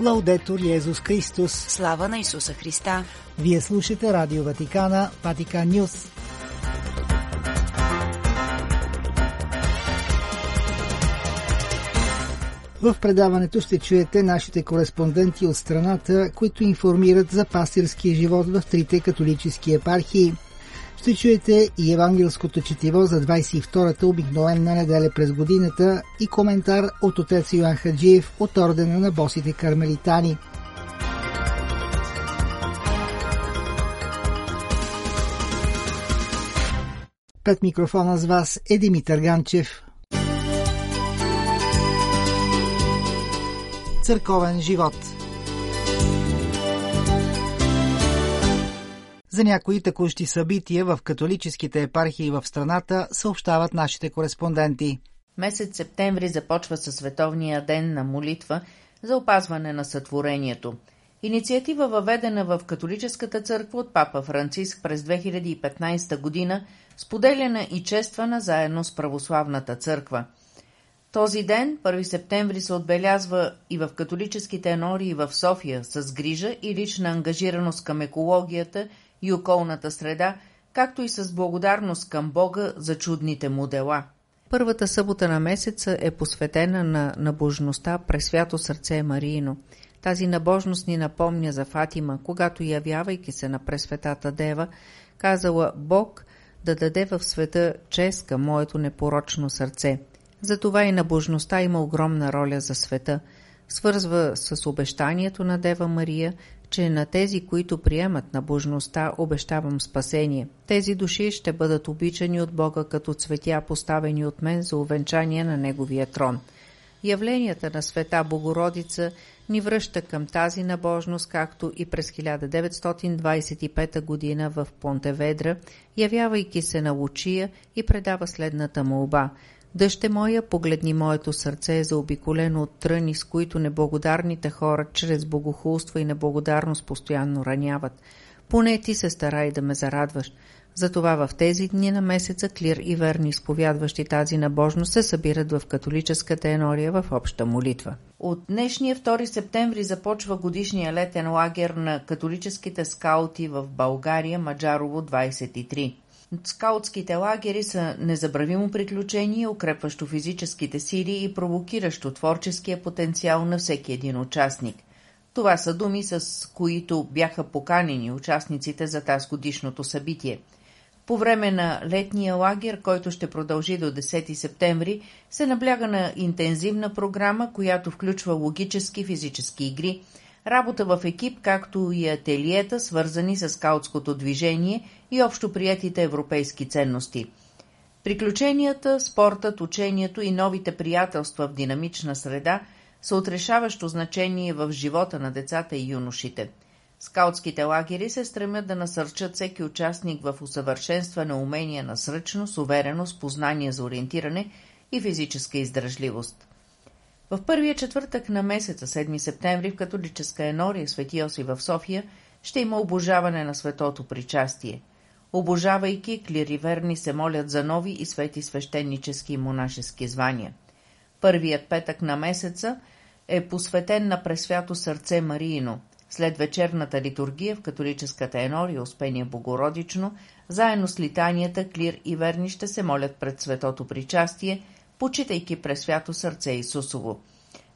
Лаудетор Йезус Христос. Слава на Исуса Христа. Вие слушате Радио Ватикана, Ватикан Нюс. В предаването ще чуете нашите кореспонденти от страната, които информират за пастирския живот в трите католически епархии. Ще чуете и евангелското четиво за 22-та обикновена неделя през годината и коментар от отец Йоан Хаджиев от ордена на босите кармелитани. Пред микрофона с вас е Димитър Ганчев. Църковен живот За някои текущи събития в католическите епархии в страната съобщават нашите кореспонденти. Месец септември започва със Световния ден на молитва за опазване на сътворението. Инициатива въведена в католическата църква от папа Франциск през 2015 година, споделена и чествана заедно с православната църква – този ден, 1 септември, се отбелязва и в католическите енории в София с грижа и лична ангажираност към екологията и околната среда, както и с благодарност към Бога за чудните му дела. Първата събота на месеца е посветена на набожността през свято сърце Мариино. Тази набожност ни напомня за Фатима, когато явявайки се на Пресветата Дева, казала Бог да даде в света чест към моето непорочно сърце – затова и набожността има огромна роля за света. Свързва с обещанието на Дева Мария, че на тези, които приемат набожността, обещавам спасение. Тези души ще бъдат обичани от Бога като цветя, поставени от мен за увенчание на Неговия трон. Явленията на света Богородица ни връща към тази набожност, както и през 1925 година в Понтеведра, явявайки се на Лучия и предава следната молба – Дъще моя, погледни моето сърце, заобиколено от тръни, с които неблагодарните хора чрез богохулство и неблагодарност постоянно раняват. Поне ти се старай да ме зарадваш. Затова в тези дни на месеца клир и верни изповядващи тази набожност се събират в католическата енория в обща молитва. От днешния 2 септември започва годишния летен лагер на католическите скаути в България Маджарово 23. Скаутските лагери са незабравимо приключение, укрепващо физическите сили и провокиращо творческия потенциал на всеки един участник. Това са думи, с които бяха поканени участниците за тази годишното събитие. По време на летния лагер, който ще продължи до 10 септември, се набляга на интензивна програма, която включва логически физически игри – работа в екип, както и ателиета, свързани с скаутското движение и общо приятите европейски ценности. Приключенията, спортът, учението и новите приятелства в динамична среда са отрешаващо значение в живота на децата и юношите. Скаутските лагери се стремят да насърчат всеки участник в усъвършенстване умения на сръчност, увереност, познание за ориентиране и физическа издръжливост. В първия четвъртък на месеца, 7 септември, в католическа енория Свети Йоси в София, ще има обожаване на светото причастие. Обожавайки, клириверни се молят за нови и свети свещенически и монашески звания. Първият петък на месеца е посветен на Пресвято сърце Мариино. След вечерната литургия в католическата енория Успение Богородично, заедно с литанията, клир и верни ще се молят пред светото причастие – почитайки през свято сърце Исусово.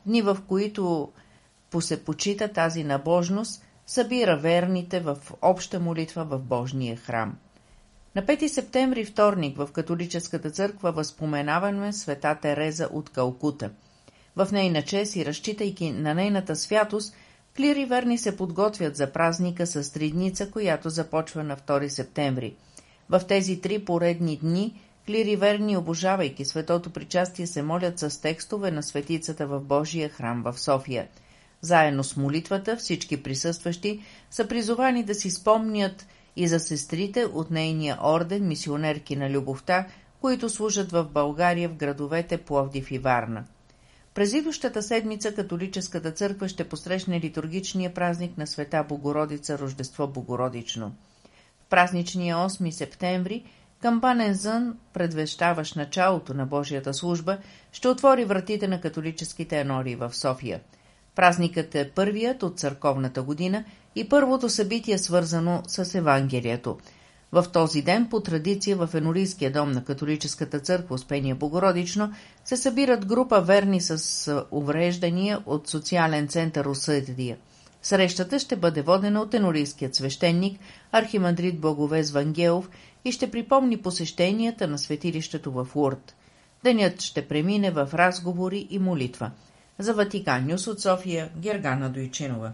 Дни, в които се почита тази набожност, събира верните в обща молитва в Божния храм. На 5 септември, вторник, в католическата църква възпоменаваме света Тереза от Калкута. В нейна чест и разчитайки на нейната святост, клири верни се подготвят за празника с тридница, която започва на 2 септември. В тези три поредни дни Клири верни, обожавайки светото причастие, се молят с текстове на светицата в Божия храм в София. Заедно с молитвата всички присъстващи са призовани да си спомнят и за сестрите от нейния орден, мисионерки на любовта, които служат в България в градовете Пловдив и Варна. През идущата седмица католическата църква ще посрещне литургичния празник на света Богородица Рождество Богородично. В празничния 8 септември Кампанен зън, предвещаващ началото на Божията служба, ще отвори вратите на католическите енории в София. Празникът е първият от църковната година и първото събитие свързано с Евангелието. В този ден, по традиция в Енорийския дом на католическата църква Успение Богородично, се събират група верни с увреждания от социален център Осъдия. Срещата ще бъде водена от енорийският свещеник, архимандрит Боговез Вангелов и ще припомни посещенията на светилището в Лурд. Денят ще премине в разговори и молитва. За Ватикан Нюс от София Гергана Дойчинова.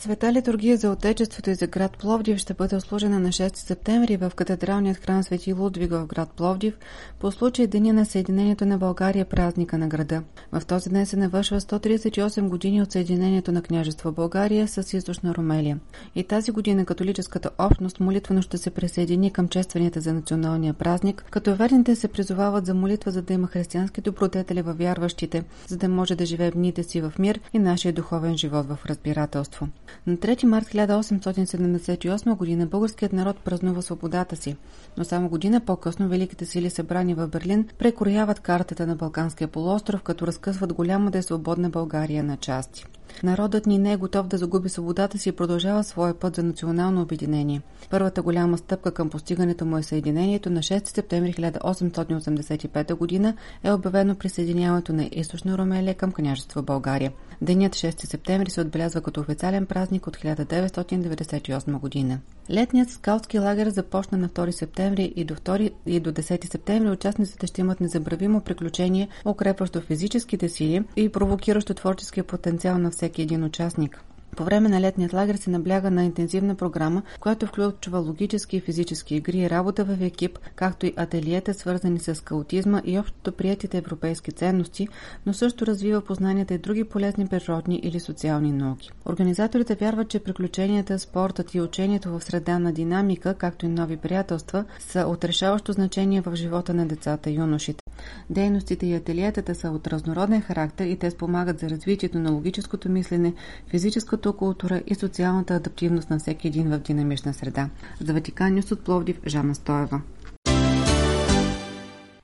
Света литургия за Отечеството и за град Пловдив ще бъде ослужена на 6 септември в катедралният храм Свети Лудвиг в град Пловдив по случай Деня на Съединението на България празника на града. В този ден се навършва 138 години от Съединението на княжество България с източна Румелия. И тази година католическата общност молитвено ще се присъедини към честванията за националния празник, като верните се призовават за молитва, за да има християнски добродетели във вярващите, за да може да живее в дните си в мир и нашия духовен живот в разбирателство. На 3 март 1878 година българският народ празнува свободата си, но само година по-късно великите сили събрани в Берлин прекрояват картата на Балканския полуостров, като разкъсват голяма да е свободна България на части. Народът ни не е готов да загуби свободата си и продължава своя път за национално обединение. Първата голяма стъпка към постигането му е съединението на 6 септември 1885 г. е обявено присъединяването на Източна Ромелия към княжество България. Денят 6 септември се отбелязва като официален празник от 1998 година. Летният скаутски лагер започна на 2 септември и до, 2, и до 10 септември участниците ще имат незабравимо приключение, укрепващо физическите сили и провокиращо творческия потенциал на всеки един участник. По време на летният лагер се набляга на интензивна програма, която включва логически и физически игри, работа в екип, както и ателиета, свързани с каутизма и общото приятите европейски ценности, но също развива познанията и други полезни природни или социални науки. Организаторите вярват, че приключенията, спортът и учението в среда на динамика, както и нови приятелства, са от решаващо значение в живота на децата и юношите. Дейностите и ателиетата са от разнороден характер и те спомагат за развитието на логическото мислене, физическото култура и социалната адаптивност на всеки един в динамична среда. За Ватикан Нюс от Пловдив, Жана Стоева.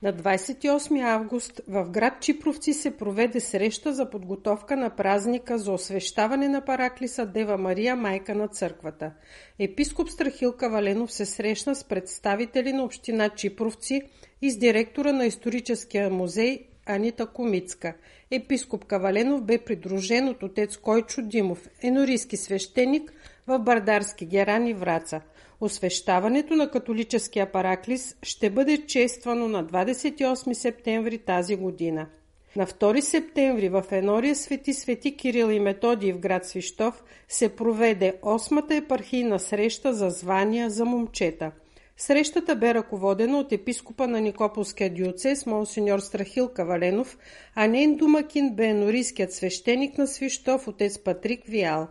На 28 август в град Чипровци се проведе среща за подготовка на празника за освещаване на Параклиса Дева Мария, майка на църквата. Епископ Страхил Каваленов се срещна с представители на община Чипровци и с директора на историческия музей Анита Комицка. Епископ Каваленов бе придружен от отец Койчо Димов, енорийски свещеник в Бардарски Герани Враца – Освещаването на католическия параклис ще бъде чествано на 28 септември тази година. На 2 септември в Енория Свети Свети Кирил и Методий в град Свищов се проведе 8-та епархийна среща за звания за момчета. Срещата бе ръководена от епископа на Никополския диоцес Монсеньор Страхил Каваленов, а нейн домакин бе енорийският свещеник на Свищов отец Патрик Виал.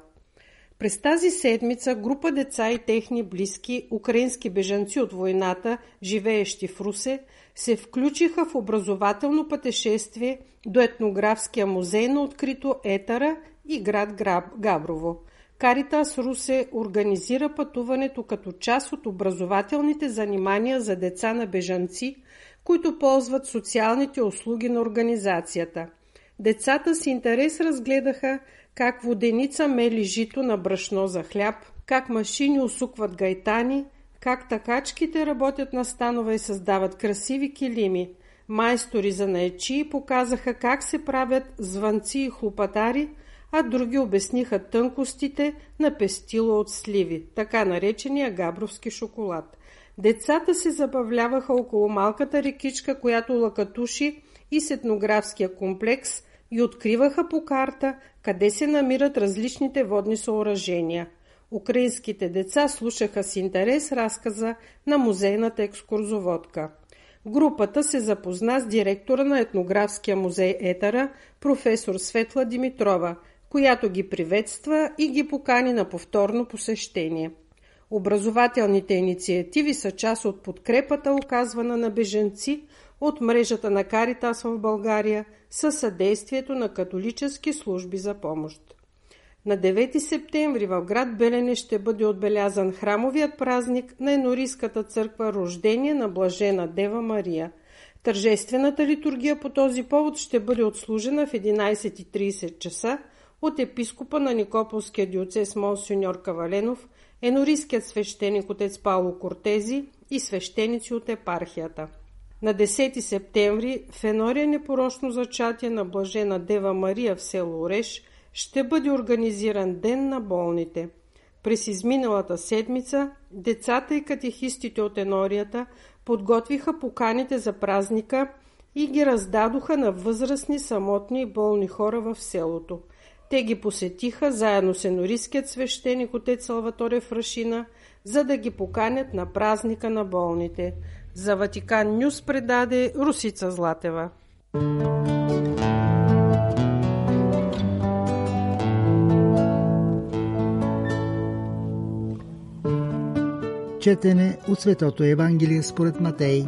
През тази седмица група деца и техни близки, украински бежанци от войната, живеещи в Русе, се включиха в образователно пътешествие до етнографския музей на открито Етара и град Габрово. Каритас Русе организира пътуването като част от образователните занимания за деца на бежанци, които ползват социалните услуги на организацията. Децата с интерес разгледаха как воденица мели жито на брашно за хляб, как машини усукват гайтани, как такачките работят на станове и създават красиви килими. Майстори за наечи показаха как се правят звънци и хлопатари, а други обясниха тънкостите на пестило от сливи, така наречения габровски шоколад. Децата се забавляваха около малката рекичка, която лакатуши и с етнографския комплекс – и откриваха по карта къде се намират различните водни съоръжения. Украинските деца слушаха с интерес разказа на музейната екскурзоводка. Групата се запозна с директора на етнографския музей Етара, професор Светла Димитрова, която ги приветства и ги покани на повторно посещение. Образователните инициативи са част от подкрепата, оказвана на беженци от мрежата на Каритас в България със съдействието на католически служби за помощ. На 9 септември в град Белене ще бъде отбелязан храмовият празник на Енорийската църква Рождение на Блажена Дева Мария. Тържествената литургия по този повод ще бъде отслужена в 11.30 часа от епископа на Никополския диоцес Монсеньор Каваленов, енорийският свещеник отец Пауло Кортези и свещеници от епархията. На 10 септември в Енория непорочно зачатие на Блажена Дева Мария в село Ореш ще бъде организиран Ден на болните. През изминалата седмица децата и катехистите от Енорията подготвиха поканите за празника и ги раздадоха на възрастни, самотни и болни хора в селото. Те ги посетиха заедно с енорийският свещеник отец Салваторе Фрашина, за да ги поканят на празника на болните. За Ватикан Нюс предаде Русица Златева. Четене от Светото Евангелие според Матей.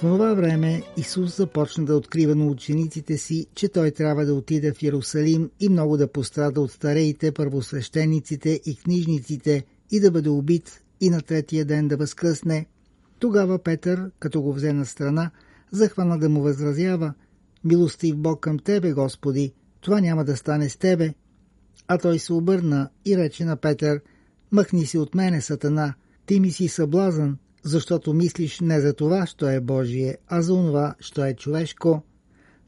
В това време Исус започна да открива на учениците си, че той трябва да отиде в Иерусалим и много да пострада от стареите, първосвещениците и книжниците и да бъде убит и на третия ден да възкръсне. Тогава Петър, като го взе на страна, захвана да му възразява «Милостив Бог към Тебе, Господи, това няма да стане с Тебе». А той се обърна и рече на Петър «Махни си от мене, Сатана, ти ми си съблазън, защото мислиш не за това, що е Божие, а за онова, що е човешко.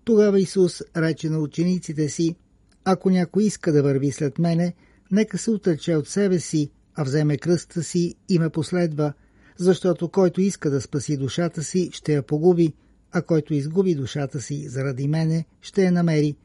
Тогава Исус рече на учениците си, ако някой иска да върви след мене, нека се отрече от себе си, а вземе кръста си и ме последва, защото който иска да спаси душата си, ще я погуби, а който изгуби душата си заради мене, ще я намери.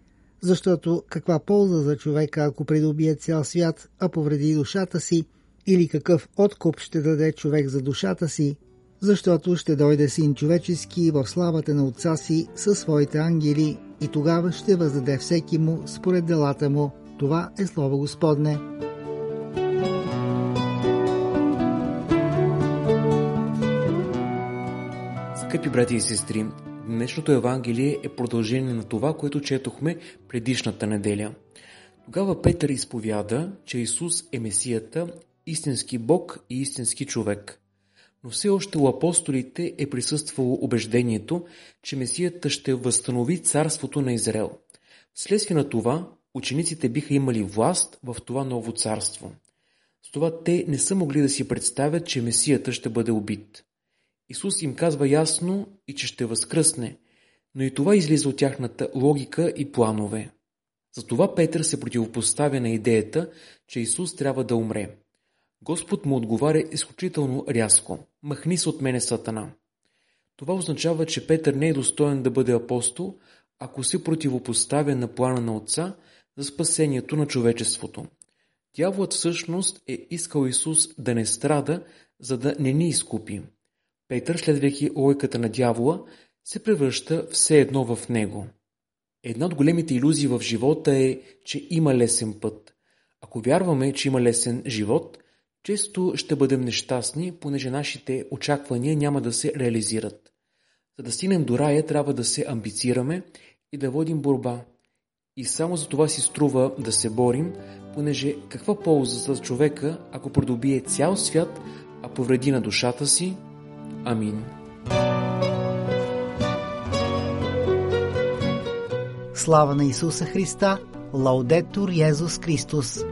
Защото каква полза за човека, ако придобие цял свят, а повреди душата си – или какъв откуп ще даде човек за душата си, защото ще дойде син човечески в славата на отца си със своите ангели и тогава ще въздаде всеки му според делата му. Това е Слово Господне. Скъпи брати и сестри, днешното Евангелие е продължение на това, което четохме предишната неделя. Тогава Петър изповяда, че Исус е Месията истински Бог и истински човек. Но все още у апостолите е присъствало убеждението, че Месията ще възстанови царството на Израел. Вследствие на това, учениците биха имали власт в това ново царство. С това те не са могли да си представят, че Месията ще бъде убит. Исус им казва ясно и че ще възкръсне, но и това излиза от тяхната логика и планове. Затова Петър се противопоставя на идеята, че Исус трябва да умре. Господ му отговаря изключително рязко. Махни се от мене, Сатана. Това означава, че Петър не е достоен да бъде апостол, ако се противопоставя на плана на Отца за спасението на човечеството. Дяволът всъщност е искал Исус да не страда, за да не ни изкупи. Петър, следвайки лойката на дявола, се превръща все едно в него. Една от големите иллюзии в живота е, че има лесен път. Ако вярваме, че има лесен живот, често ще бъдем нещастни, понеже нашите очаквания няма да се реализират. За да стигнем до рая, трябва да се амбицираме и да водим борба. И само за това си струва да се борим, понеже каква полза за човека, ако продобие цял свят, а повреди на душата си? Амин. Слава на Исуса Христа! Лаудетур Йезус Христос!